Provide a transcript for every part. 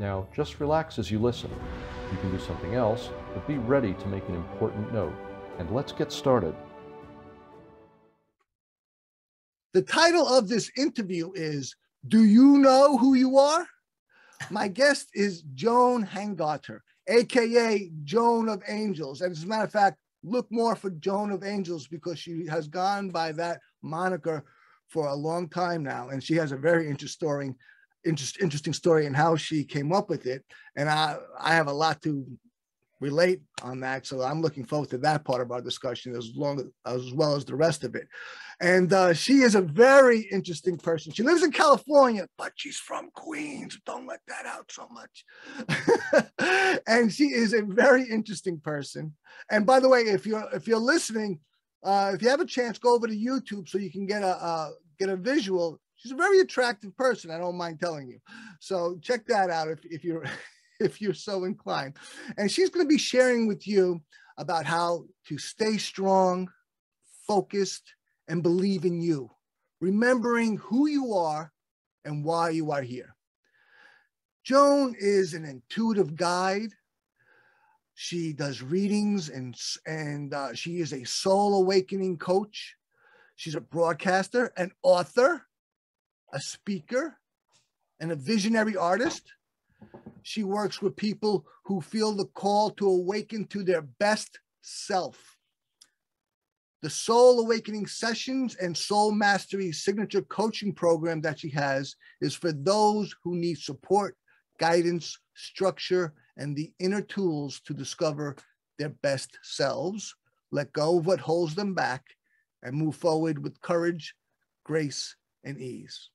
Now, just relax as you listen. You can do something else, but be ready to make an important note. And let's get started. The title of this interview is Do You Know Who You Are? My guest is Joan Hangarter, AKA Joan of Angels. And as a matter of fact, look more for Joan of Angels because she has gone by that moniker for a long time now. And she has a very interesting story interest, interesting story and how she came up with it. And I, I have a lot to relate on that. So I'm looking forward to that part of our discussion as long as well as the rest of it. And uh, she is a very interesting person. She lives in California, but she's from Queens. Don't let that out so much. and she is a very interesting person. And by the way, if you're if you're listening, uh, if you have a chance, go over to YouTube so you can get a uh, get a visual she's a very attractive person. I don't mind telling you. So check that out if, if you're if you're so inclined. And she's going to be sharing with you about how to stay strong, focused, and believe in you, remembering who you are and why you are here. Joan is an intuitive guide. She does readings and, and uh, she is a soul awakening coach. She's a broadcaster, an author, a speaker, and a visionary artist. She works with people who feel the call to awaken to their best self. The Soul Awakening Sessions and Soul Mastery signature coaching program that she has is for those who need support, guidance, structure, and the inner tools to discover their best selves, let go of what holds them back, and move forward with courage, grace, and ease.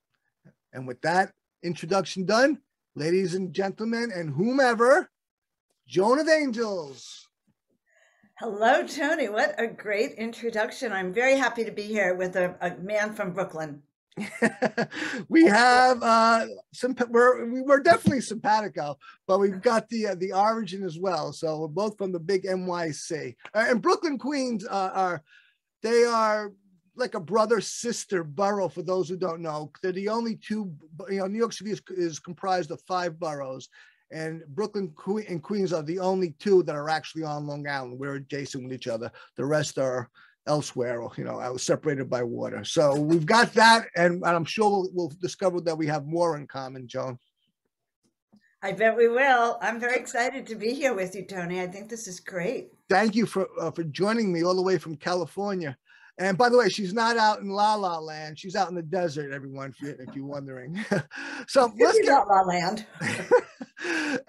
And with that introduction done, ladies and gentlemen, and whomever, Joan of Angels. Hello, Tony. What a great introduction. I'm very happy to be here with a, a man from Brooklyn. we have uh some we're we are definitely simpatico but we've got the uh, the origin as well so we're both from the big nyc uh, and brooklyn queens uh, are they are like a brother sister borough for those who don't know. They're the only two, you know, New York City is, is comprised of five boroughs, and Brooklyn and Queens are the only two that are actually on Long Island. We're adjacent with each other. The rest are elsewhere, you know, I was separated by water. So we've got that, and, and I'm sure we'll, we'll discover that we have more in common, Joan. I bet we will. I'm very excited to be here with you, Tony. I think this is great. Thank you for uh, for joining me all the way from California. And by the way, she's not out in La La Land. She's out in the desert, everyone, if, you, if you're wondering. so let's get La La Land.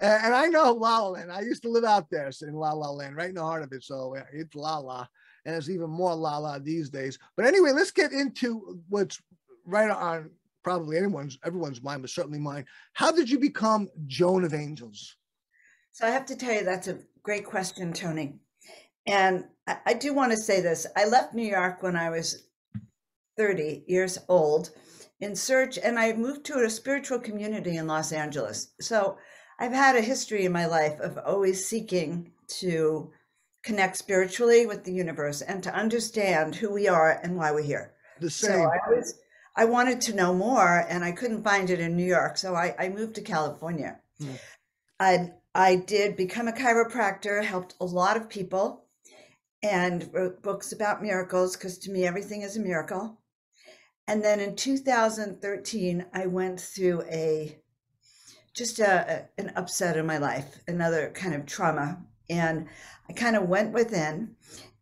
and I know La La Land. I used to live out there in La La Land, right in the heart of it. So it's La La. And it's even more La La these days. But anyway, let's get into what's right on probably anyone's everyone's mind, but certainly mine. How did you become Joan of Angels? So I have to tell you, that's a great question, Tony. And I, I do want to say this. I left New York when I was 30 years old in search, and I moved to a spiritual community in Los Angeles. So I've had a history in my life of always seeking to connect spiritually with the universe and to understand who we are and why we're here. The same. So I, I wanted to know more, and I couldn't find it in New York, so I, I moved to California. Hmm. I I did become a chiropractor, helped a lot of people and wrote books about miracles because to me everything is a miracle. And then in 2013, I went through a just a, an upset in my life, another kind of trauma, and I kind of went within,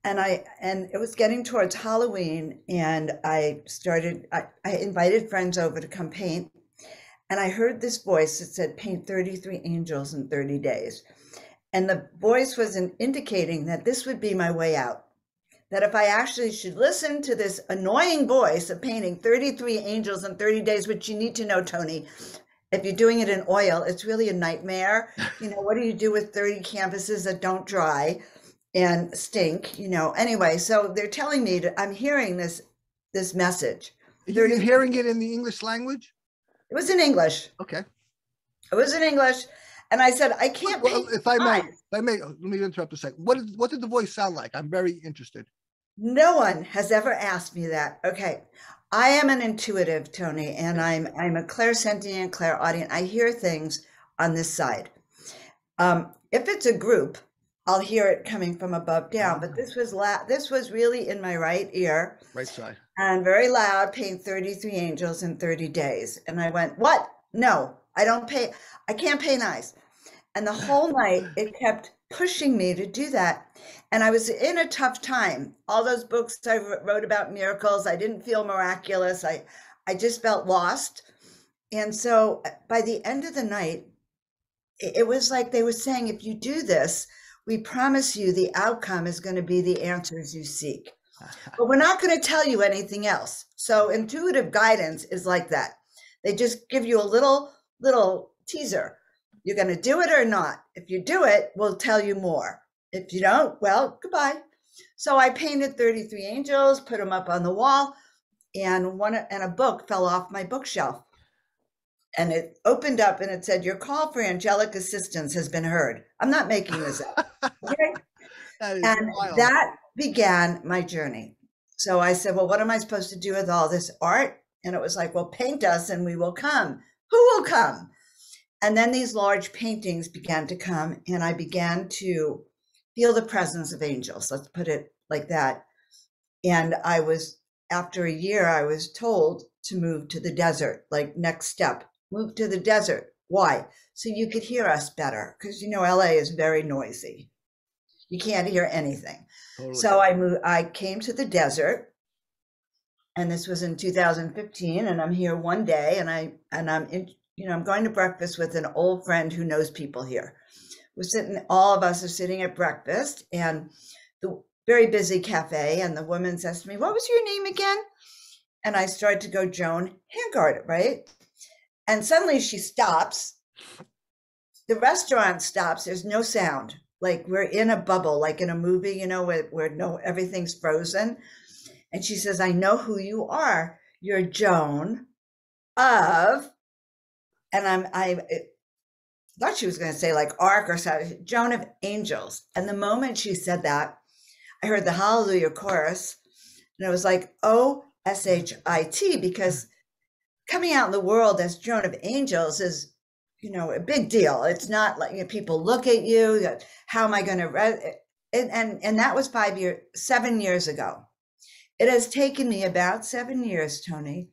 and I and it was getting towards Halloween, and I started. I, I invited friends over to come paint, and I heard this voice that said, "Paint 33 angels in 30 days." And the voice was indicating that this would be my way out. That if I actually should listen to this annoying voice of painting 33 angels in 30 days, which you need to know, Tony, if you're doing it in oil, it's really a nightmare. You know, what do you do with 30 canvases that don't dry and stink? You know, anyway, so they're telling me to, I'm hearing this this message. You're hearing it in the English language? It was in English. Okay. It was in English. And I said, I can't. Well, if I may, if I may, let me interrupt a second. What did, what did the voice sound like? I'm very interested. No one has ever asked me that. Okay. I am an intuitive, Tony, and I'm I'm a clairsentient, clairaudient. I hear things on this side. Um, if it's a group, I'll hear it coming from above down. But this was la- this was really in my right ear, right side, and very loud. Paying thirty three angels in thirty days, and I went, "What? No, I don't pay. I can't pay nice." And the whole night, it kept pushing me to do that. And I was in a tough time. All those books I wrote about miracles, I didn't feel miraculous. I, I just felt lost. And so uh, by the end of the night, it was like they were saying, if you do this, we promise you the outcome is going to be the answers you seek. but we're not going to tell you anything else. So intuitive guidance is like that. They just give you a little, little teaser you're going to do it or not. If you do it, we'll tell you more. If you don't, well, goodbye. So I painted 33 angels, put them up on the wall, and one and a book fell off my bookshelf. And it opened up and it said, Your call for angelic assistance has been heard. I'm not making this up. Okay? that and wild. that began my journey. So I said, Well, what am I supposed to do with all this art? And it was like, Well, paint us and we will come. Who will come? And then these large paintings began to come, and I began to feel the presence of angels. Let's put it like that. And I was, after a year, I was told to move to the desert, like next step, move to the desert. Why? So you could hear us better, because you know LA is very noisy. You can't hear anything. Totally. So I moved. I came to the desert, and this was in 2015. And I'm here one day, and I and I'm in, you know, I'm going to breakfast with an old friend who knows people here. We're sitting, all of us are sitting at breakfast and the very busy cafe. And the woman says to me, What was your name again? And I start to go, Joan Hangard, right? And suddenly she stops. The restaurant stops. There's no sound. Like we're in a bubble, like in a movie, you know, where, where no everything's frozen. And she says, I know who you are. You're Joan of and I'm I thought she was going to say like Ark or something, Joan of Angels. And the moment she said that, I heard the Hallelujah chorus, and it was like O S H I T because mm. coming out in the world as Joan of Angels is you know a big deal. It's not like you know, people look at you. How am I going to? Re-? And, and and that was five years, seven years ago. It has taken me about seven years, Tony,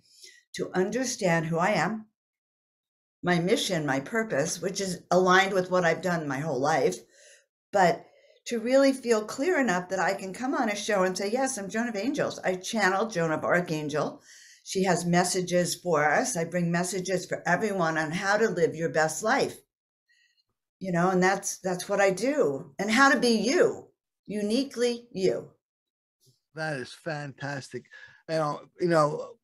to understand who I am, my mission, my purpose, which is aligned with what I've done my whole life, but to really feel clear enough that I can come on a show and say, Yes, I'm Joan of Angels. I channel Joan of Archangel. She has messages for us. I bring messages for everyone on how to live your best life. You know, and that's that's what I do. And how to be you, uniquely you. That is fantastic. You know, you know,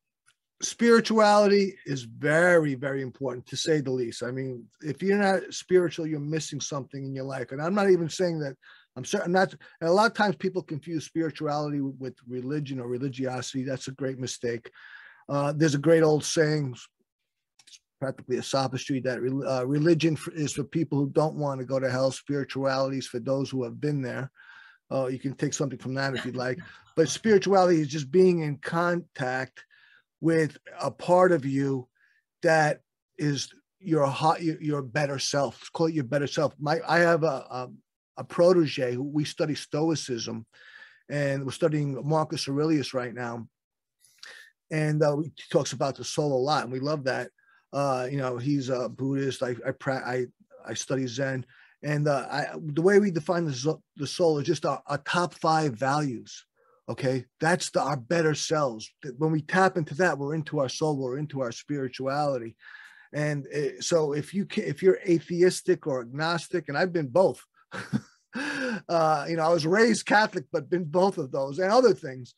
spirituality is very very important to say the least. I mean if you're not spiritual you're missing something in your life. And i'm not even saying that i'm certain not a lot of times people confuse spirituality with religion or religiosity. That's a great mistake. Uh, there's a great old saying practically a sophistry that uh, religion is for people who don't want to go to hell. Spirituality is for those who have been there uh, you can take something from that if you'd like. But spirituality is just being in contact with a part of you that is your hot your better self. Call it your better self. My i have a, a, a protege who we study stoicism and we're studying marcus aurelius right now. And uh, he talks about the soul a lot and we love that. Uh, you know he's a buddhist. I i i, I study zen and uh, I, the way we define the, the soul is just our, our top five values Okay, that's the, our better selves. When we tap into that, we're into our soul, we're into our spirituality. And eh, so, if you can, if you're atheistic or agnostic, and I've been both, Uh, you know, I was raised Catholic, but been both of those and other things.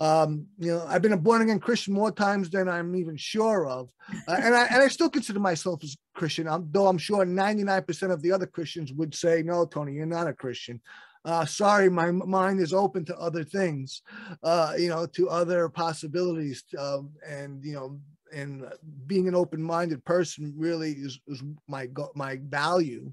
Um, you know, I've been a born again Christian more times than I'm even sure of, uh, and I and I still consider myself as Christian. I'm, though I'm sure 99% of the other Christians would say, "No, Tony, you're not a Christian." Uh, sorry, my mind is open to other things, uh, you know, to other possibilities, um, and you know, and being an open-minded person really is, is my my value.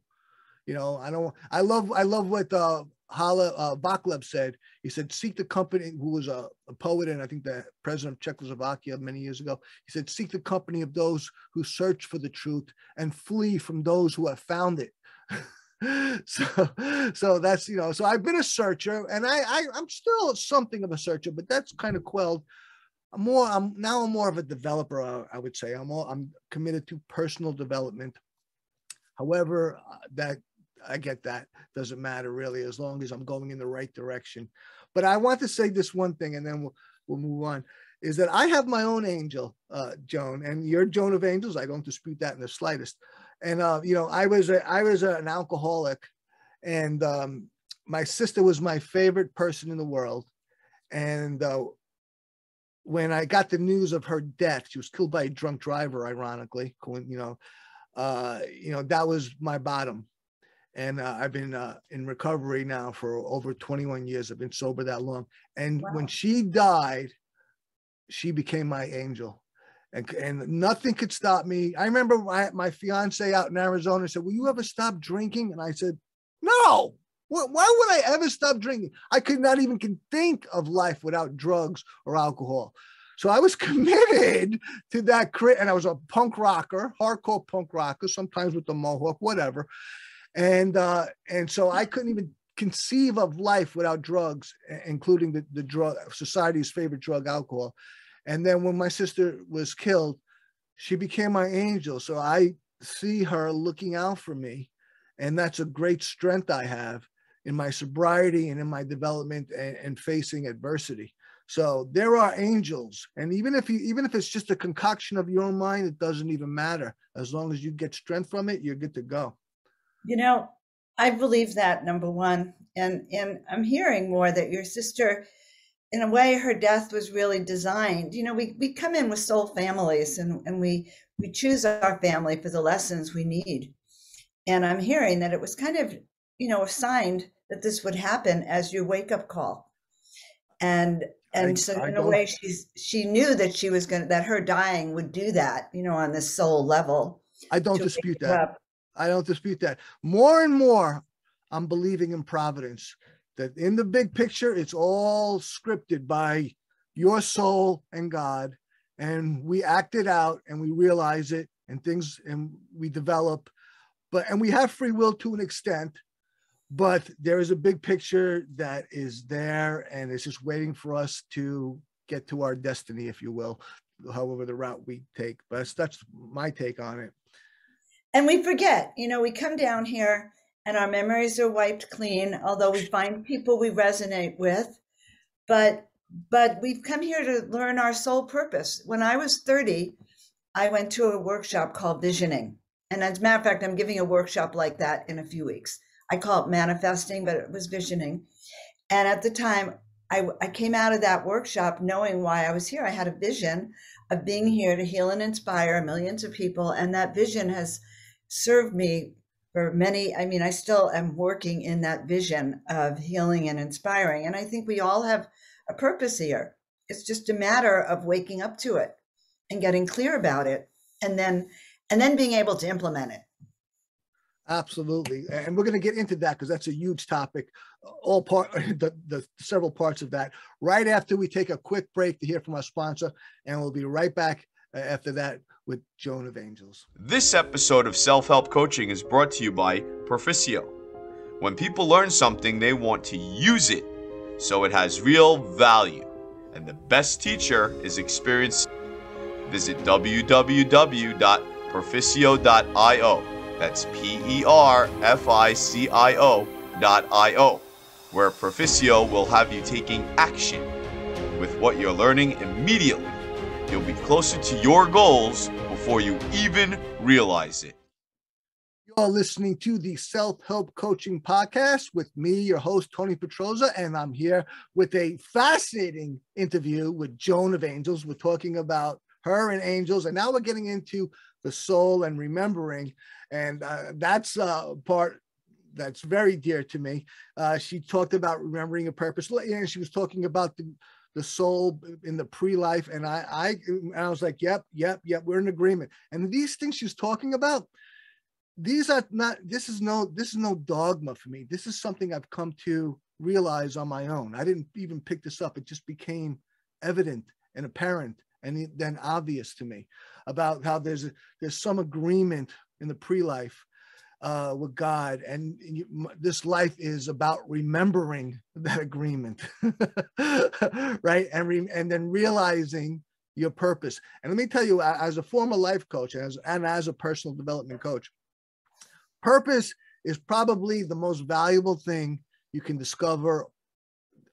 You know, I don't. I love. I love what uh, Hala uh, Vaclav said. He said, "Seek the company." Who was a, a, poet and I think the president of Czechoslovakia many years ago. He said, "Seek the company of those who search for the truth and flee from those who have found it." so, so that's you know. So I've been a searcher, and I, I I'm still something of a searcher, but that's kind of quelled. I'm more. I'm now. I'm more of a developer. I, I would say. I'm. All, I'm committed to personal development. However, uh, that I get that doesn't matter really as long as I'm going in the right direction. But I want to say this one thing, and then we'll we'll move on. Is that I have my own angel, uh, Joan, and you're Joan of Angels. I don't dispute that in the slightest. And uh, you know, I was a, I was a, an alcoholic, and um, my sister was my favorite person in the world. And uh, when I got the news of her death, she was killed by a drunk driver, ironically. You know, uh, you know that was my bottom and uh, I've been uh, in recovery now for over 21 years. I've been sober that long. And wow. when she died, she became my angel. And, and nothing could stop me. I remember my, my fiance out in Arizona said, Will you ever stop drinking? And I said, No. Why would I ever stop drinking? I could not even think of life without drugs or alcohol. So I was committed to that crit, and I was a punk rocker, hardcore punk rocker, sometimes with the mohawk, whatever and uh, and so I couldn't even conceive of life without drugs, including the the drug society's favorite drug, alcohol. And then when my sister was killed, she became my angel. So I see her looking out for me, and that's a great strength I have in my sobriety and in my development and, and facing adversity. So there are angels, and even if you even if it's just a concoction of your own mind, it doesn't even matter. As long as you get strength from it, you're good to go. You know, I believe that number one, and and I'm hearing more that your sister, in a way, her death was really designed. You know, we we come in with soul families, and and we we choose our family for the lessons we need, and I'm hearing that it was kind of you know assigned that this would happen as your wake up call, and and I, so in a way she's she knew that she was to that her dying would do that you know on this soul level i don't dispute that. I don't dispute that. More and more, I'm believing in providence. That in the big picture, it's all scripted by your soul and God, and we act it out and we realize it, and things and we develop. But and we have free will to an extent, but there is a big picture that is there, and it's just waiting for us to get to our destiny, if you will, however the route we take. But that's, that's my take on it and we forget you know we come down here and our memories are wiped clean although we find people we resonate with. But but we've come here to learn our sole purpose. When i was 30 i went to a workshop called visioning. And as a matter of fact i'm giving a workshop like that in a few weeks. I call it manifesting but it was visioning. And at the time I, I came out of that workshop knowing why i was here. I had a vision of being here to heal and inspire millions of people and that vision has served me for many i mean i still am working in that vision of healing and inspiring and i think we all have a purpose here. It's just a matter of waking up to it and getting clear about it and then and then being able to implement it. Absolutely and we're going to get into that because that's a huge topic all part the, the several parts of that right after we take a quick break to hear from our sponsor and we'll be right back uh, after that with Joan of Angels. This episode of Self Help Coaching is brought to you by Perficio. When people learn something, they want to use it so it has real value. And the best teacher is experience. Visit www.perficio.io. That's P E R F I C I O.io, where Perficio will have you taking action with what you're learning immediately you'll be closer to your goals before you even realize it. You're listening to the Self Help Coaching Podcast with me, your host, Tony Petroza, and I'm here with a fascinating interview with Joan of Angels. We're talking about her and angels, and now we're getting into the soul and remembering, and uh, that's uh, part that's very dear to me. Uh, she talked about remembering a purpose, and she was talking about the the soul in the pre-life, and I, I, and I was like, yep, yep, yep, we're in agreement. And these things she's talking about, these are not this is no this is no dogma for me. This is something i've come to realize on my own. I didn't even pick this up. It just became evident and apparent and then obvious to me about how there's there's some agreement in the pre-life uh, with God, and you, this life is about remembering that agreement, right? And re, and then realizing your purpose. And let me tell you, as a former life coach as, and as a personal development coach, Purpose is probably the most valuable thing you can discover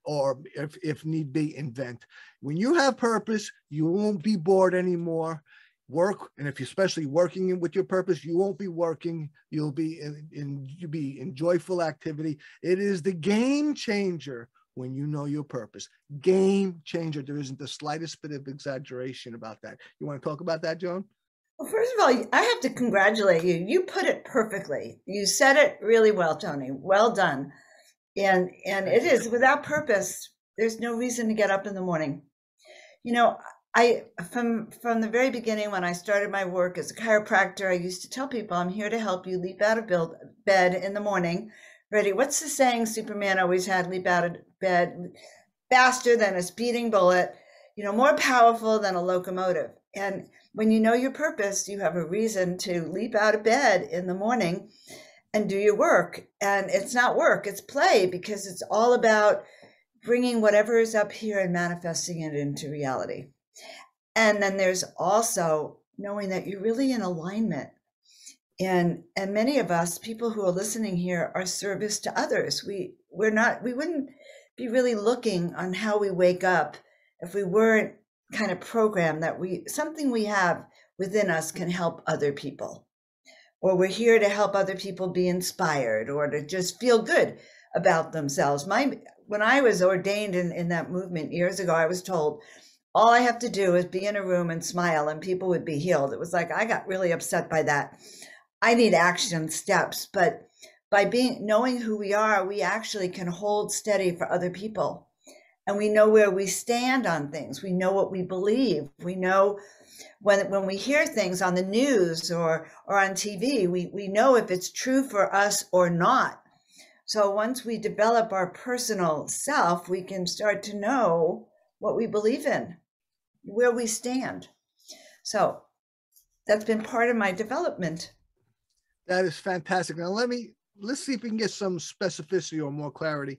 or if, if need be invent when you have purpose you won't be bored anymore work and if you're especially working with your purpose you won't be working you'll be in, in you'll be in joyful activity it is the game changer when you know your purpose game changer there isn't the slightest bit of exaggeration about that you want to talk about that joan well, first of all, I have to congratulate you. You put it perfectly. You said it really well, Tony. Well done. And and it is without purpose. There's no reason to get up in the morning. You know, I from from the very beginning when I started my work as a chiropractor, I used to tell people, "I'm here to help you leap out of build, bed in the morning, ready." What's the saying Superman always had? Leap out of bed faster than a speeding bullet. You know, more powerful than a locomotive. And when you know your purpose, you have a reason to leap out of bed in the morning and do your work. And it's not work, it's play because it's all about bringing whatever is up here and manifesting it into reality. And then there's also knowing that you're really in alignment. And and many of us, people who are listening here, are service to others. We we're not we wouldn't be really looking on how we wake up if we weren't kind of program that we something we have within us can help other people or we're here to help other people be inspired or to just feel good about themselves my when i was ordained in, in that movement years ago i was told all i have to do is be in a room and smile and people would be healed it was like i got really upset by that i need action steps but by being knowing who we are we actually can hold steady for other people and we know where we stand on things. We know what we believe. We know when when we hear things on the news or or on TV, we we know if it's true for us or not. So once we develop our personal self, we can start to know what we believe in, where we stand. So that's been part of my development. That is fantastic. Now let me let's see if we can get some specificity or more clarity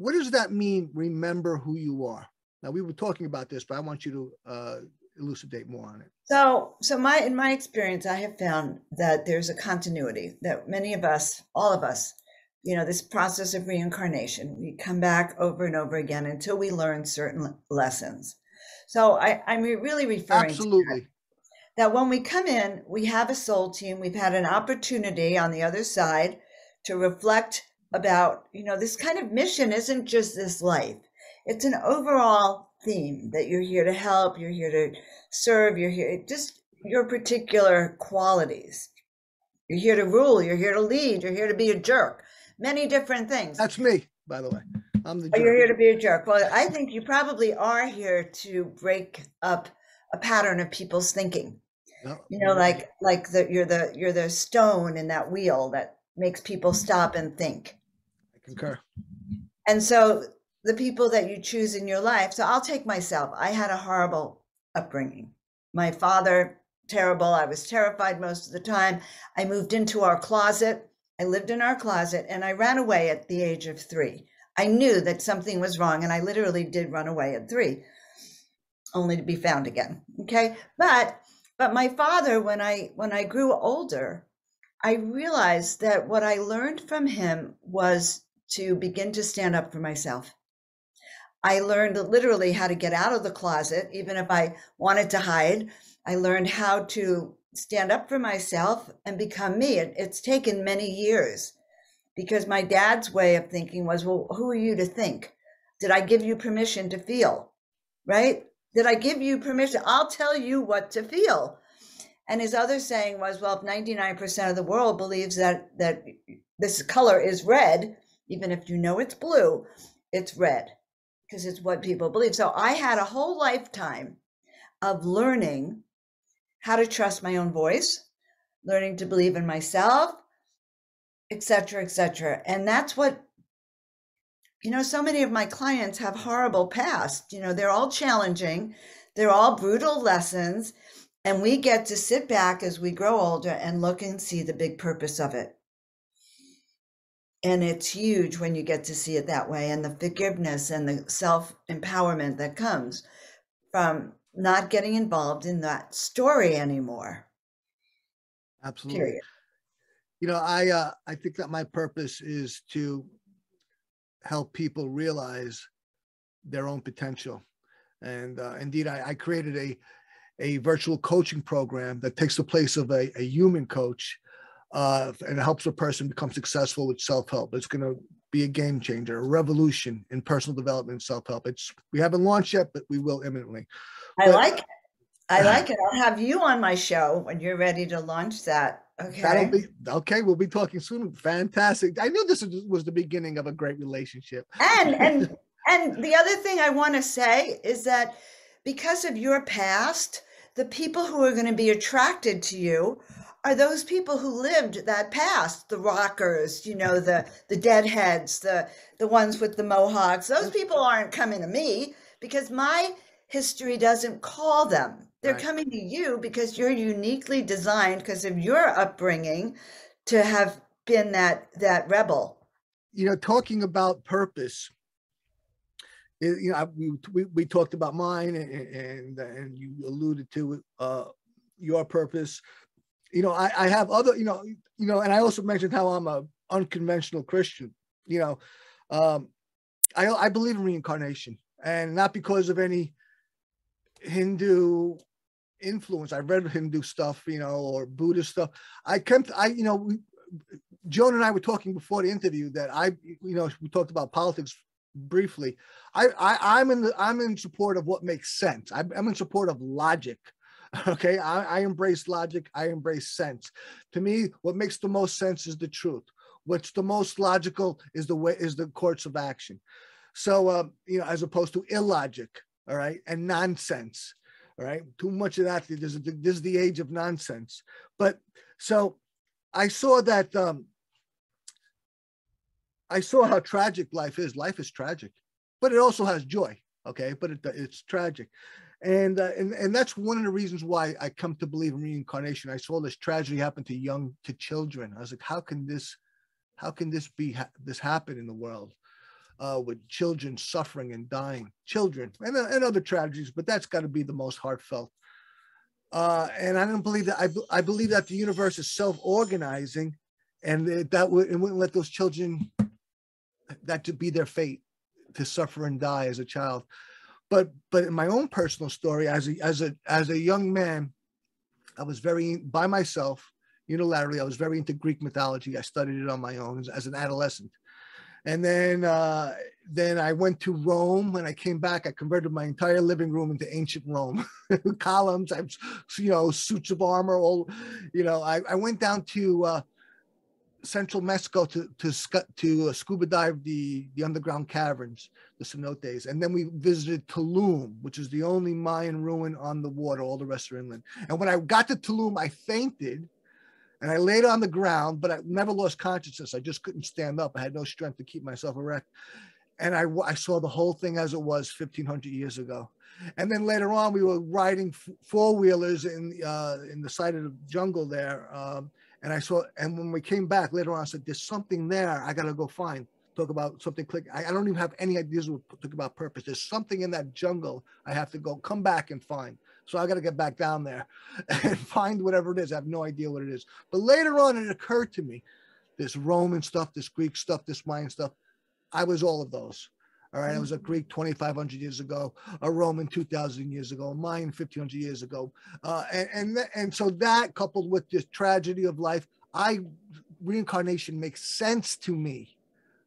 what does that mean? Remember who you are. Now we were talking about this, but I want you to uh, elucidate more on it. So, so my in my experience, I have found that there's a continuity that many of us, all of us, you know, this process of reincarnation, we come back over and over again until we learn certain lessons. So I, I'm really referring absolutely. To that when we come in, we have a soul team. We've had an opportunity on the other side to reflect about, you know, this kind of mission isn't just this life. It's an overall theme that you're here to help, you're here to serve, you're here just your particular qualities. You're here to rule, you're here to lead, you're here to be a jerk. Many different things. That's me, by the way. I'm the oh, you're here to be a jerk. Well, I think you probably are here to break up a pattern of people's thinking. No, you know, like like the you're the you're the stone in that wheel that makes people stop and think. I Concur. And so the people that you choose in your life. So I'll take myself. I had a horrible upbringing. My father, terrible. I was terrified most of the time. I moved into our closet. I lived in our closet and I ran away at the age of three. I knew that something was wrong and I literally did run away at three, only to be found again. Okay. But but my father, when I when I grew older, I realized that what I learned from him was to begin to stand up for myself. I learned literally how to get out of the closet, even if I wanted to hide. I learned how to stand up for myself and become me. It, it's taken many years because my dad's way of thinking was, well, who are you to think? Did I give you permission to feel? Right? Did I give you permission? I'll tell you what to feel. And his other saying was, well, if 99% of the world believes that that this color is red, even if you know it's blue, it's red because it's what people believe. So I had a whole lifetime of learning how to trust my own voice, learning to believe in myself, etc., etc. And that's what you know, so many of my clients have horrible past. You know, they're all challenging, they're all brutal lessons, and we get to sit back as we grow older and look and see the big purpose of it. And it's huge when you get to see it that way, and the forgiveness and the self empowerment that comes from not getting involved in that story anymore. Absolutely. Period. You know, I uh, I think that my purpose is to help people realize their own potential. And uh, indeed, I, I, created a, a virtual coaching program that takes the place of a, a human coach uh, and helps a person become successful with self-help. It's going to be a game changer, a revolution in personal development and self-help. It's we haven't launched yet, but we will imminently. I but, like it. I like it. I'll have you on my show when you're ready to launch that. Okay. That'll be okay. We'll be talking soon. Fantastic. I knew this was the beginning of a great relationship. And and and the other thing I want to say is that because of your past, the people who are going to be attracted to you are those people who lived that past the rockers you know the the deadheads the the ones with the mohawks those people aren't coming to me because my history doesn't call them they're right. coming to you because you're uniquely designed because of your upbringing to have been that that rebel. You know, talking about purpose. You know, we we, we talked about mine, and, and and you alluded to uh, your purpose. You know, I, I have other. You know, you know, and I also mentioned how I'm a unconventional Christian. You know, um, I I believe in reincarnation, and not because of any Hindu influence. I read Hindu stuff, you know, or Buddhist stuff. I came I, you know, we, Joan and I were talking before the interview that I, you know, we talked about politics briefly. I, I I'm in the, I'm in support of what makes sense. I'm, I'm in support of logic. Okay, I, I embrace logic. I embrace sense. To me, what makes the most sense is the truth. What's the most logical is the way is the courts of action. So, uh, you know, as opposed to illogic, all right, and nonsense. All right, too much of that. This is, this is the age of nonsense. But so I saw that. Um, I saw how tragic life is. Life is tragic, but it also has joy. Okay, but it, it's tragic, and uh, and and that's one of the reasons why I come to believe in reincarnation. I saw this tragedy happen to young to children. I was like, how can this, how can this be this happen in the world? Uh, with children suffering and dying, children and, uh, and other tragedies, but that's got to be the most heartfelt. Uh, and I don't believe that. I, I believe that the universe is self-organizing, and that, would and wouldn't let those children that to be their fate to suffer and die as a child. But but in my own personal story, as a as a as a young man, I was very by myself unilaterally. I was very into Greek mythology. I studied it on my own as, as an adolescent and then uh, then I went to Rome. When I came back, I converted my entire living room into ancient Rome. Columns, I you know suits of armor. All you know, I, I went down to uh, central Mexico to to to uh, scuba dive the the underground caverns, the cenotes, and then we visited Tulum, which is the only Mayan ruin on the water. All the rest are inland. And when I got to Tulum, I fainted and I laid on the ground, but I never lost consciousness. I just couldn't stand up. I had no strength to keep myself erect. And I, I saw the whole thing as it was 1500 years ago. And then later on, we were riding four wheelers in, uh, in the side of the jungle there. Um, and I saw, and when we came back later on, I said, There's something there I got to go find. Talk about something click. I, I don't even have any ideas what talk about purpose. There's something in that jungle I have to go come back and find. So I got to get back down there and find whatever it is. I have no idea what it is. But later on, it occurred to me this Roman stuff, this Greek stuff, this Mayan stuff. I was all of those. All right, I was a Greek 2,500 years ago, a Roman 2,000 years ago, a Mayan 1,500 years ago, uh, and and and so that coupled with this tragedy of life, I reincarnation makes sense to me,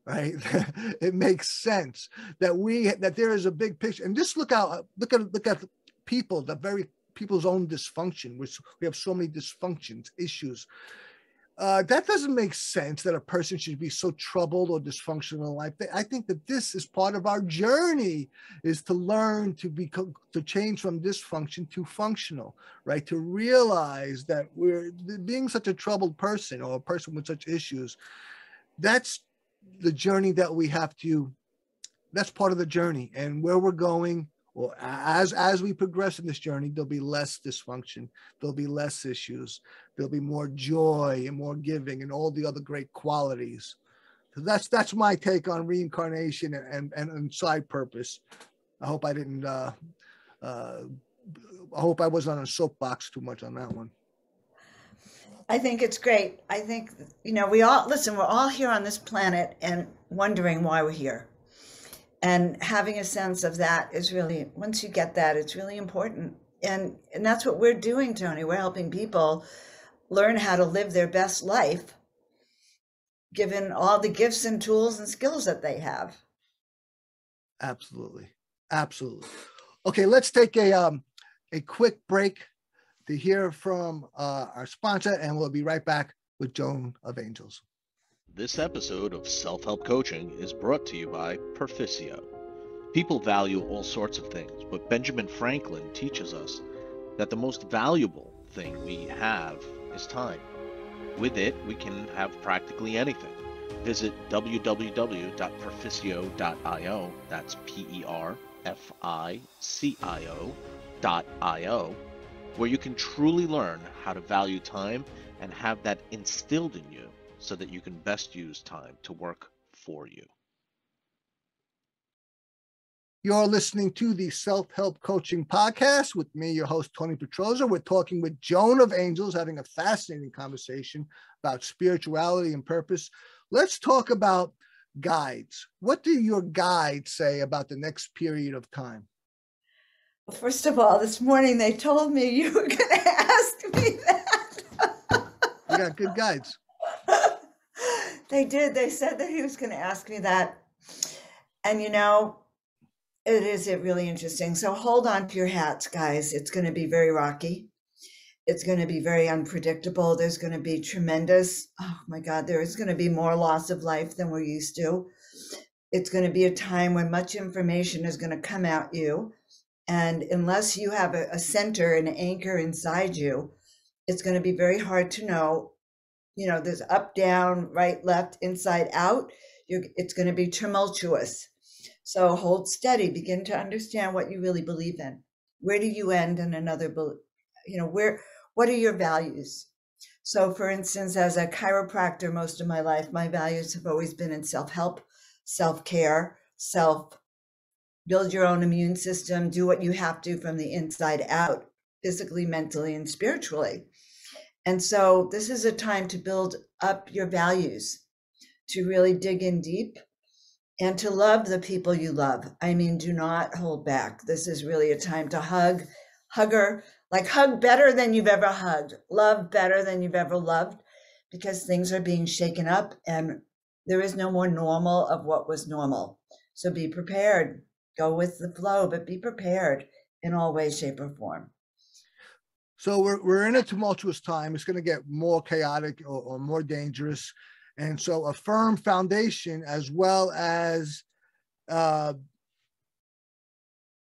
right? it makes sense that we that there is a big picture, and just look out, look at look at people, the very people's own dysfunction, which we have so many dysfunctions, issues uh, that doesn't make sense that a person should be so troubled or dysfunctional in life. I think that this is part of our journey is to learn to be to change from dysfunction to functional, right? To realize that we're being such a troubled person or a person with such issues. That's the journey that we have to. That's part of the journey, and where we're going well, as as we progress in this journey, there'll be less dysfunction, there'll be less issues, there'll be more joy and more giving, and all the other great qualities. So that's that's my take on reincarnation and and, and side purpose. I hope I didn't. Uh, uh, I hope I wasn't on a soapbox too much on that one. I think it's great. I think you know we all listen. We're all here on this planet and wondering why we're here and having a sense of that is really once you get that it's really important. And and that's what we're doing tony. We're helping people learn how to live their best life given all the gifts and tools and skills that they have. Absolutely. Absolutely. Okay let's take a um a quick break to hear from uh, our sponsor and we'll be right back with joan of angels this episode of Self Help Coaching is brought to you by Perficio. People value all sorts of things, but Benjamin Franklin teaches us that the most valuable thing we have is time. With it, we can have practically anything. Visit www.perficio.io, that's P E R F I C I O.io, where you can truly learn how to value time and have that instilled in you so that you can best use time to work for you. You're listening to the Self Help Coaching Podcast with me, your host, Tony Petroza. We're talking with Joan of Angels, having a fascinating conversation about spirituality and purpose. Let's talk about guides. What do your guides say about the next period of time? Well, first of all, this morning they told me you were going to ask me that. you got good guides. They did. They said that he was going to ask me that. And you know, it is it really interesting. So hold on to your hats, guys. It's going to be very rocky. It's going to be very unpredictable. There's going to be tremendous, oh my God, there is going to be more loss of life than we're used to. It's going to be a time when much information is going to come at you. And unless you have a, a center, an anchor inside you, it's going to be very hard to know you know, there's up, down, right, left, inside, out. You're, it's going to be tumultuous. So hold steady. Begin to understand what you really believe in. Where do you end in another, you know, where, what are your values? So, for instance, as a chiropractor, most of my life, my values have always been in self help, self care, self build your own immune system, do what you have to from the inside out, physically, mentally, and spiritually. And so this is a time to build up your values, to really dig in deep and to love the people you love. I mean, do not hold back. This is really a time to hug, hugger, like hug better than you've ever hugged, love better than you've ever loved, because things are being shaken up and there is no more normal of what was normal. So be prepared. Go with the flow, but be prepared in all ways, shape, or form. So we're, we're in a tumultuous time. It's going to get more chaotic or, or more dangerous. And so a firm foundation as well as uh,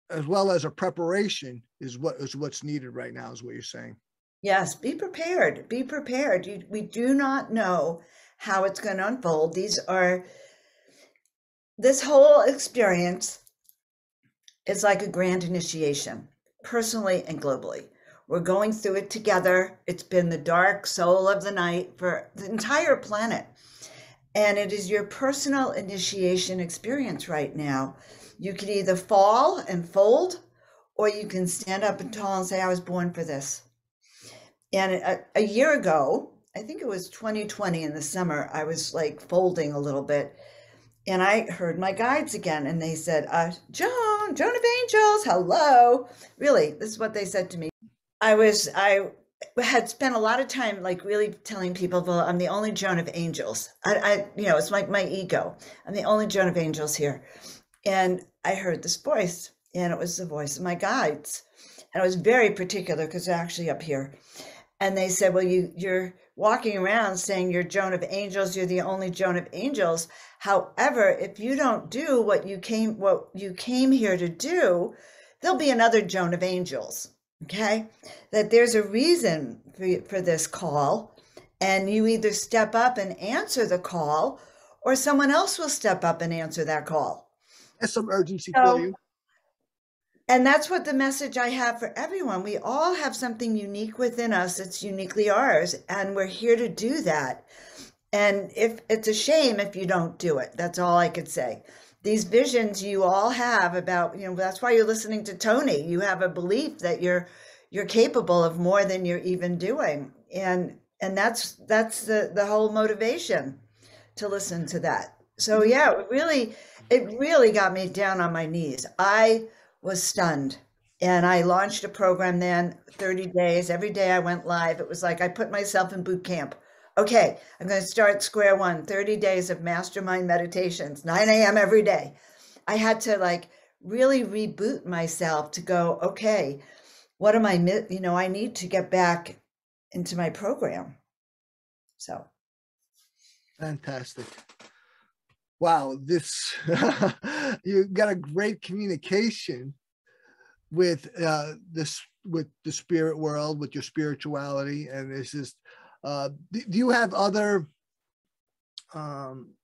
as well as a preparation is what is what's needed right now is what you're saying. Yes be prepared. Be prepared. You, we do not know how it's going to unfold. These are this whole experience is like a grand initiation personally and globally we're going through it together. It's been the dark soul of the night for the entire planet. And it is your personal initiation experience right now. You can either fall and fold, or you can stand up and tall and say, I was born for this. And a, a year ago, I think it was 2020 in the summer, I was like folding a little bit. and I heard my guides again, and they said, uh, "Joan, Joan of Angels, hello." Really, this is what they said to me. I was I had spent a lot of time like really telling people, "Well, I'm the only Joan of Angels." I, I you know, it's like my ego. I'm the only Joan of Angels here, and I heard this voice, and it was the voice of my guides, and I was very particular because they're actually up here, and they said, "Well, you you're." walking around saying you're Joan of Angels, you're the only Joan of Angels. However, if you don't do what you came what you came here to do, there'll be another Joan of Angels. Okay? That there's a reason for, for this call, and you either step up and answer the call, or someone else will step up and answer that call. That's some urgency so, for you. And that's what the message I have for everyone. We all have something unique within us that's uniquely ours, and we're here to do that. And if it's a shame if you don't do it, that's all I could say. These visions you all have about, you know, that's why you're listening to Tony. You have a belief that you're you're capable of more than you're even doing. And and that's that's the the whole motivation to listen to that. So mm-hmm. yeah, it really it really got me down on my knees. I was stunned. And I launched a program then, 30 days. Every day I went live. It was like I put myself in boot camp. Okay, I'm going to start square one 30 days of mastermind meditations, 9 a.m. every day. I had to like really reboot myself to go, okay, what am I, you know, I need to get back into my program. So fantastic wow, this you got a great communication with uh, this with the spirit world, with your spirituality, and it's just. Uh, do, do you have other um,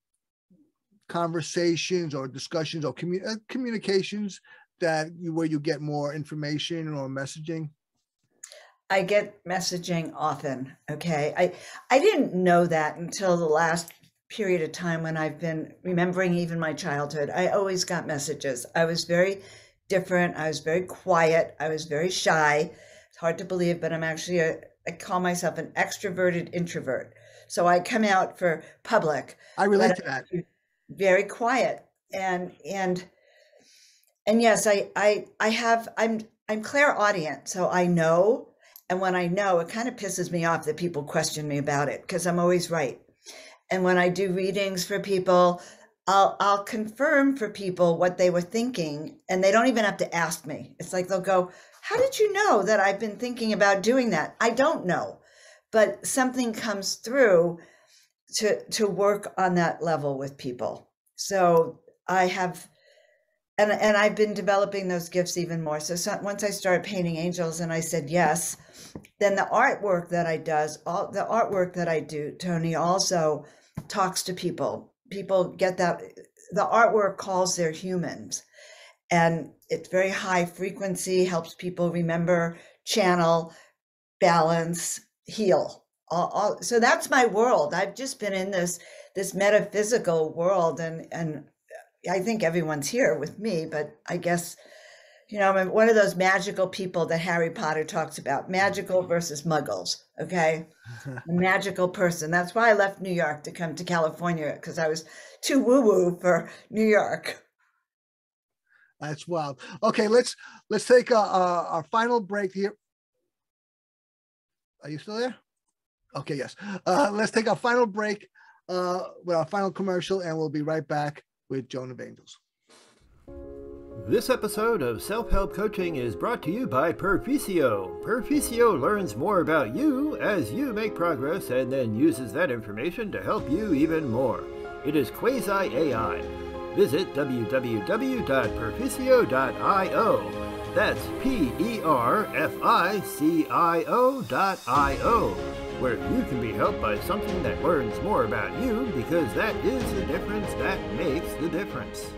conversations or discussions or uh, communications that you, where you get more information or messaging? I get messaging often. Okay. I I didn't know that until the last period of time when I've been remembering even my childhood, I always got messages. I was very different. I was very quiet. I was very shy. It's hard to believe, but I'm actually a, I call myself an extroverted introvert. So I come out for public. I relate to that. Very quiet and and and yes, I I I have I'm I'm clairaudient, so I know. And when I know, it kind of pisses me off that people question me about it because I'm always right and when I do readings for people, I'll I'll confirm for people what they were thinking, and they don't even have to ask me. It's like they'll go, "How did you know that I've been thinking about doing that?" I don't know, but something comes through to to work on that level with people. So I have and and I've been developing those gifts even more. So, so, once I started painting angels and I said yes, then the artwork that I does all the artwork that I do, Tony also talks to people. People get that the artwork calls their humans. And it's very high frequency, helps people remember, channel, balance, heal. All, all, so that's my world. I've just been in this this metaphysical world and and I think everyone's here with me, but I guess you know, I'm one of those magical people that Harry Potter talks about magical mm-hmm. versus muggles. Okay. a magical person. That's why I left New York to come to California because I was too woo woo for New York. That's wild. Okay, let's let's take a, a, our final break here. Are you still there? Okay, yes. Uh, let's take our final break uh, with our final commercial, and we'll be right back with Joan of Angels. This episode of Self Help Coaching is brought to you by Perficio. Perficio learns more about you as you make progress and then uses that information to help you even more. It is quasi AI. Visit www.perficio.io. That's P E R F I C I O dot I O, where you can be helped by something that learns more about you because that is the difference that makes the difference.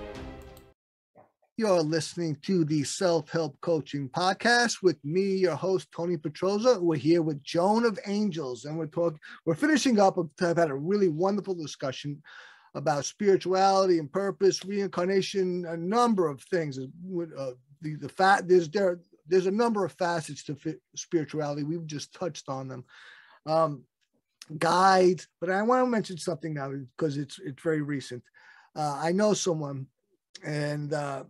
You're listening to the Self Help Coaching Podcast with me, your host Tony Petroza. We're here with Joan of Angels, and we're talking. We're finishing up. I've had a really wonderful discussion about spirituality and purpose, reincarnation, a number of things. Uh, the the fact there's there there's a number of facets to spirituality. We've just touched on them. Um, guides, but I want to mention something now because it's it's very recent. Uh, I know someone, and uh,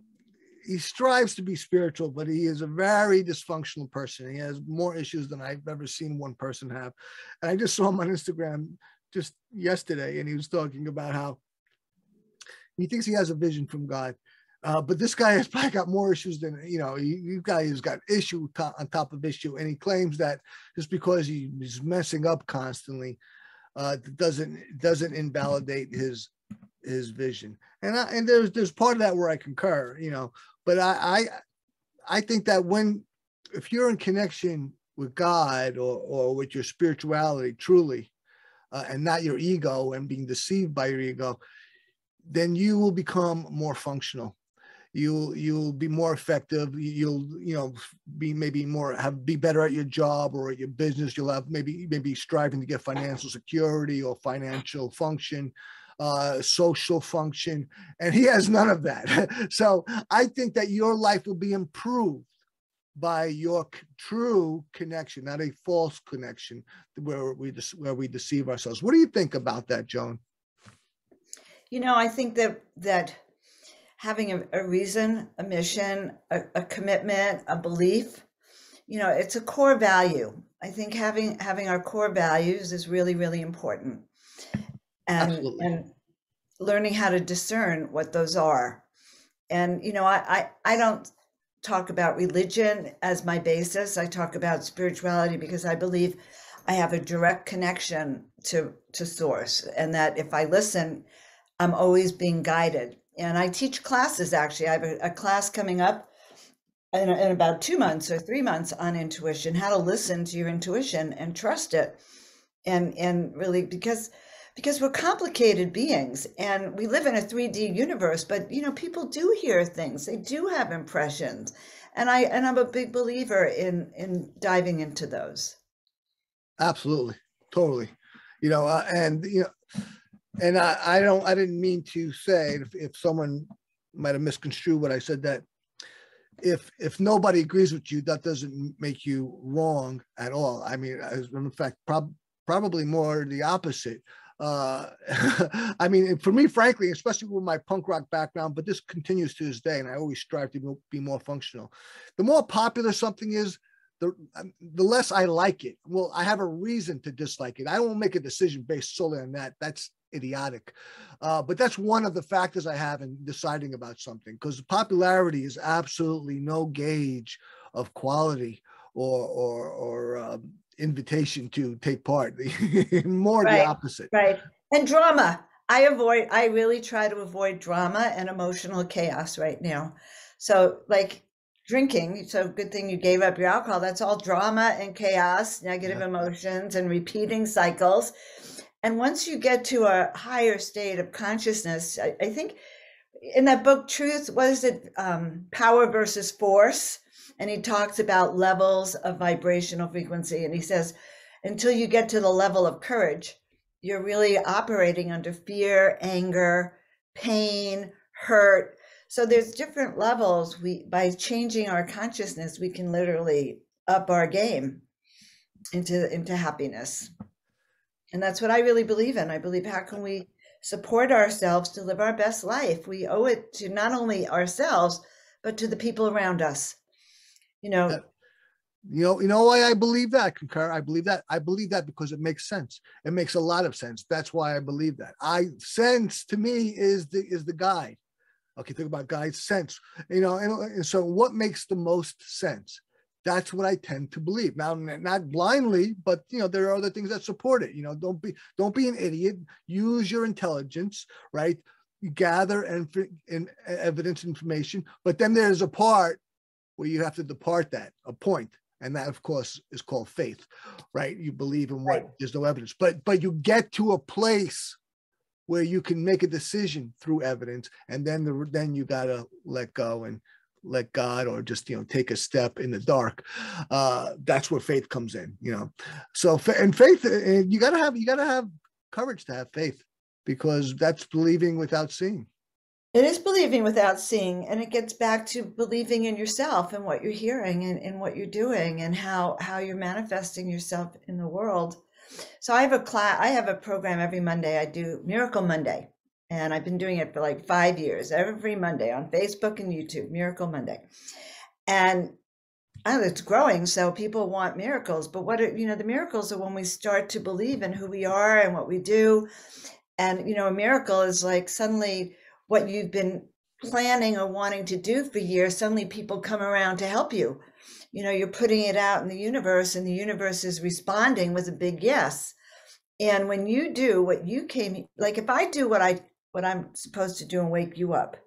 he strives to be spiritual, but he is a very dysfunctional person. He has more issues than I've ever seen one person have. And I just saw him on Instagram just yesterday, and he was talking about how he thinks he has a vision from God. Uh, but this guy has probably got more issues than you know. You, guy has got issue to, on top of issue, and he claims that just because he, he's messing up constantly, uh, doesn't doesn't invalidate his his vision. And I, and there's there's part of that where I concur, you know. But I I, I think that when if you're in connection with God or or with your spirituality truly, uh, and not your ego and being deceived by your ego, then you will become more functional. You'll you'll be more effective. You'll you know be maybe more have be better at your job or at your business. You'll have maybe maybe striving to get financial security or financial function uh, social function. And he has none of that. So i think that your life will be improved by your true connection not a false connection where we where we deceive ourselves what do you think about that joan you know i think that that having a, a reason, a mission, a, a, commitment, a belief. You know, it's a core value. I think having having our core values is really, really important. And Absolutely. and learning how to discern what those are. And you know, I, I I don't talk about religion as my basis. I talk about spirituality because I believe I have a direct connection to to source and that if I listen, I'm always being guided and I teach classes actually. I have a, a class coming up in, in, about two months or three months on intuition, how to listen to your intuition and trust it. And and really because because we're complicated beings and we live in a 3D universe, but you know, people do hear things, they do have impressions. And I and I'm a big believer in in diving into those. Absolutely. Totally. You know, uh, and you know and I, I don't I didn't mean to say if, if someone might have misconstrued what I said that if if nobody agrees with you, that doesn't make you wrong at all. I mean, as in fact, prob- probably more the opposite. Uh, I mean, for me, frankly, especially with my punk rock background, but this continues to this day, and I always strive to be more functional. The more popular something is, the um, the less I like it. Well, I have a reason to dislike it. I won't make a decision based solely on that. That's idiotic. Uh, but that's one of the factors I have in deciding about something because popularity is absolutely no gauge of quality or or or um, invitation to take part. More right, the opposite. Right. And drama. I avoid. I really try to avoid drama and emotional chaos right now. So like drinking so good thing you gave up your alcohol that's all drama and chaos negative yeah. emotions and repeating cycles and once you get to a higher state of consciousness, I, I think in that book, Truth, was it um, Power versus Force? And he talks about levels of vibrational frequency. And he says, until you get to the level of courage, you're really operating under fear, anger, pain, hurt. So there's different levels. We by changing our consciousness, we can literally up our game into into happiness. And that's what I really believe in. I believe how can we support ourselves to live our best life? We owe it to not only ourselves, but to the people around us. You know, uh, you know, you know why I believe that, concur. I believe that. I believe that because it makes sense. It makes a lot of sense. That's why I believe that. I sense to me is the is the guide. Okay, think about guide sense. You know, and, and so what makes the most sense? that's what I tend to believe. Now, not blindly, but you know, there are other things that support it. You know, don't be don't be an idiot. Use your intelligence, right? Gather and, and evidence information, but then there's a part where you have to depart that, a point, and that, of course, is called faith, right? You believe in what right. there's no evidence, but but you get to a place where you can make a decision through evidence, and then the then you gotta let go and let God or just you know take a step in the dark. Uh, that's where faith comes in, you know. So and faith, uh, you gotta have you gotta have courage to have faith because that's believing without seeing. It is believing without seeing, and it gets back to believing in yourself and what you're hearing and, and what you're doing and how how you're manifesting yourself in the world. So I have a class, I have a program every Monday. I do Miracle Monday, And I've been doing it for like five years, every Monday on Facebook and YouTube, Miracle Monday. And oh, it's growing, so people want miracles. But what are, you know, the miracles are when we start to believe in who we are and what we do. And you know, a miracle is like suddenly what you've been planning or wanting to do for years, suddenly people come around to help you. You know, you're putting it out in the universe, and the universe is responding with a big yes. And when you do what you came, like if I do what I what I'm supposed to do and wake you up,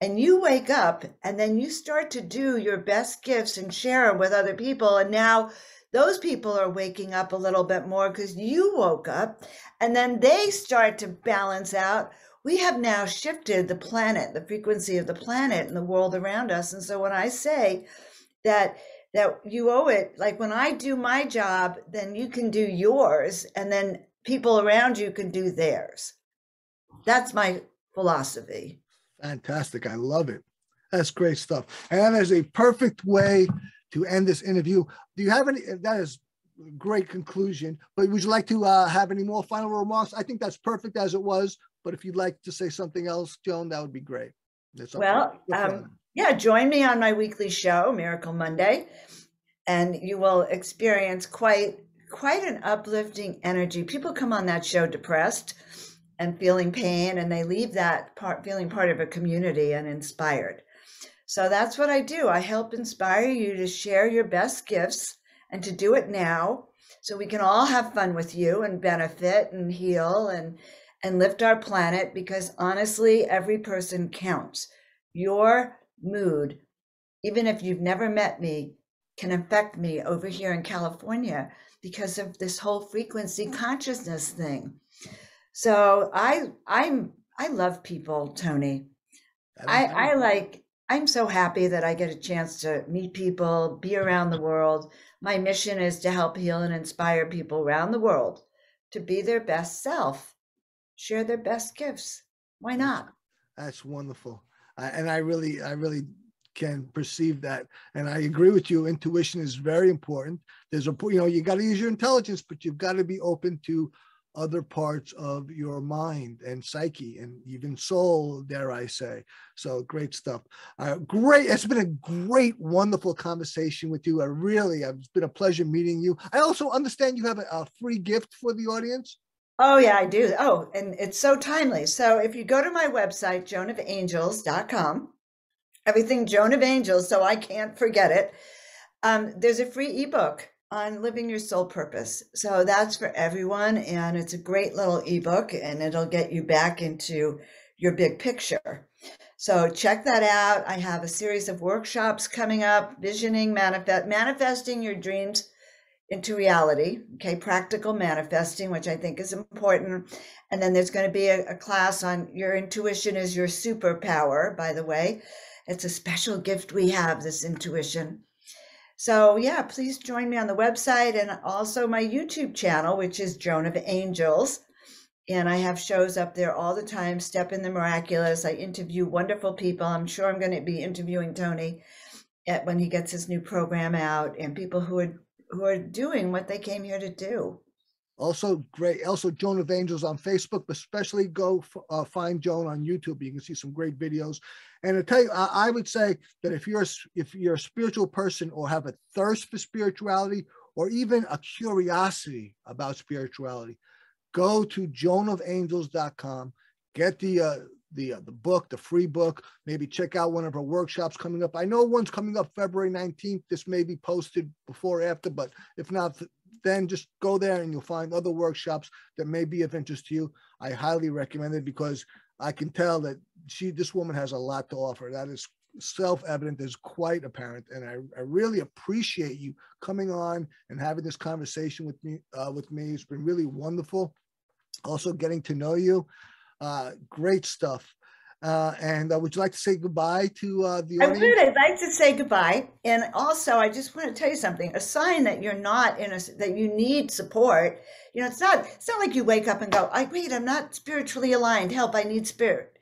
and you wake up and then you start to do your best gifts and share them with other people, and now those people are waking up a little bit more because you woke up, and then they start to balance out we have now shifted the planet, the frequency of the planet and the world around us. And so when I say that that you owe it, like when I do my job, then you can do yours, and then people around you can do theirs. That's my philosophy. Fantastic. I love it. That's great stuff. And that is a perfect way to end this interview. Do you have any? That is great conclusion. But would you like to uh, have any more final remarks? I think that's perfect as it was. But if you'd like to say something else, Joan, that would be great. well, um, yeah, join me on my weekly show, Miracle Monday, and you will experience quite quite an uplifting energy. People come on that show depressed and feeling pain, and they leave that part feeling part of a community and inspired. So that's what I do. I help inspire you to share your best gifts and to do it now so we can all have fun with you and benefit and heal and and lift our planet because honestly, every person counts. Your mood, even if you've never met me, can affect me over here in California because of this whole frequency mm. consciousness thing. So I I'm I love people, Tony. I, I like I'm so happy that I get a chance to meet people, be around the world. My mission is to help heal and inspire people around the world to be their best self share their best gifts. Why not? That's wonderful. Uh, and I really, I really can perceive that. And I agree with you. Intuition is very important. There's a, you know, you got to use your intelligence, but you've got to be open to other parts of your mind and psyche and even soul, dare I say. So great stuff. Uh, great. It's been a great, wonderful conversation with you. I really, it's been a pleasure meeting you. I also understand you have a, a free gift for the audience. Oh, yeah, I do. Oh, and it's so timely. So if you go to my website, joanofangels.com, everything Joan of Angels, so I can't forget it, um, there's a free ebook on living your soul purpose. So that's for everyone. And it's a great little ebook and it'll get you back into your big picture. So check that out. I have a series of workshops coming up, visioning, manifest, manifesting your dreams into reality, okay, practical manifesting, which I think is important. And then there's going to be a, a, class on your intuition is your superpower, by the way. It's a special gift we have, this intuition. So, yeah, please join me on the website and also my YouTube channel, which is Joan of Angels. And I have shows up there all the time, Step in the Miraculous. I interview wonderful people. I'm sure I'm going to be interviewing Tony at, when he gets his new program out and people who are who are doing what they came here to do. Also great. Also Joan of Angels on Facebook, but especially go uh, find Joan on YouTube. You can see some great videos. And I tell you, I, I would say that if you're if you're a spiritual person or have a thirst for spirituality or even a curiosity about spirituality, go to joanofangels.com. Get the uh, the uh, the book, the free book. Maybe check out one of our workshops coming up. I know one's coming up February 19th. This may be posted before or after, but if not, then just go there and you'll find other workshops that may be of interest to you. I highly recommend it because I can tell that she, this woman has a lot to offer. That is self-evident is quite apparent and I, I really appreciate you coming on and having this conversation with me uh, with me it's been really wonderful also getting to know you uh, great stuff. Uh, and uh, would you like to say goodbye to uh, the audience? I would. I'd like to say goodbye. And also, I just want to tell you something. A sign that you're not in a that you need support. You know, it's not. It's not like you wake up and go, "I wait, I'm not spiritually aligned. Help! I need spirit."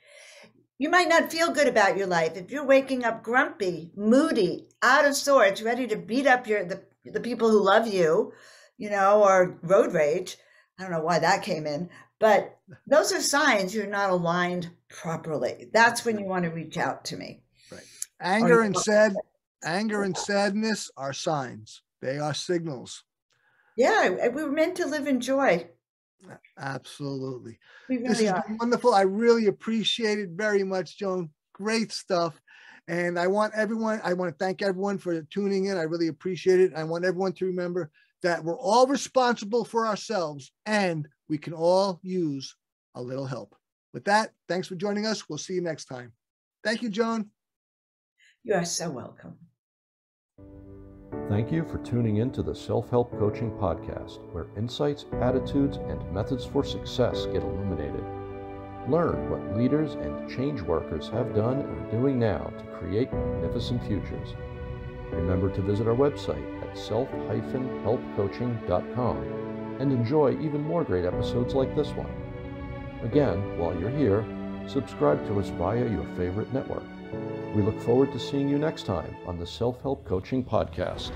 You might not feel good about your life if you're waking up grumpy, moody, out of sorts, ready to beat up your the the people who love you, you know, or road rage. I don't know why that came in, but those are signs you're not aligned properly. That's when you want to reach out to me. Right. Anger and sad, anger and sadness are signs. They are signals. Yeah, we were meant to live in joy. Absolutely. We This really has are. been wonderful. I really appreciate it very much, Joan. Great stuff. And I want everyone, I want to thank everyone for tuning in. I really appreciate it. I want everyone to remember that we're all responsible for ourselves and we can all use a little help. With that, thanks for joining us. We'll see you next time. Thank you, Joan. You are so welcome. Thank you for tuning in to the Self Help Coaching Podcast, where insights, attitudes, and methods for success get illuminated. Learn what leaders and change workers have done and are doing now to create magnificent futures. Remember to visit our website at self-helpcoaching.com and enjoy even more great episodes like this one. Again, while you're here, subscribe to us via your favorite network. We look forward to seeing you next time on the Self Help Coaching Podcast.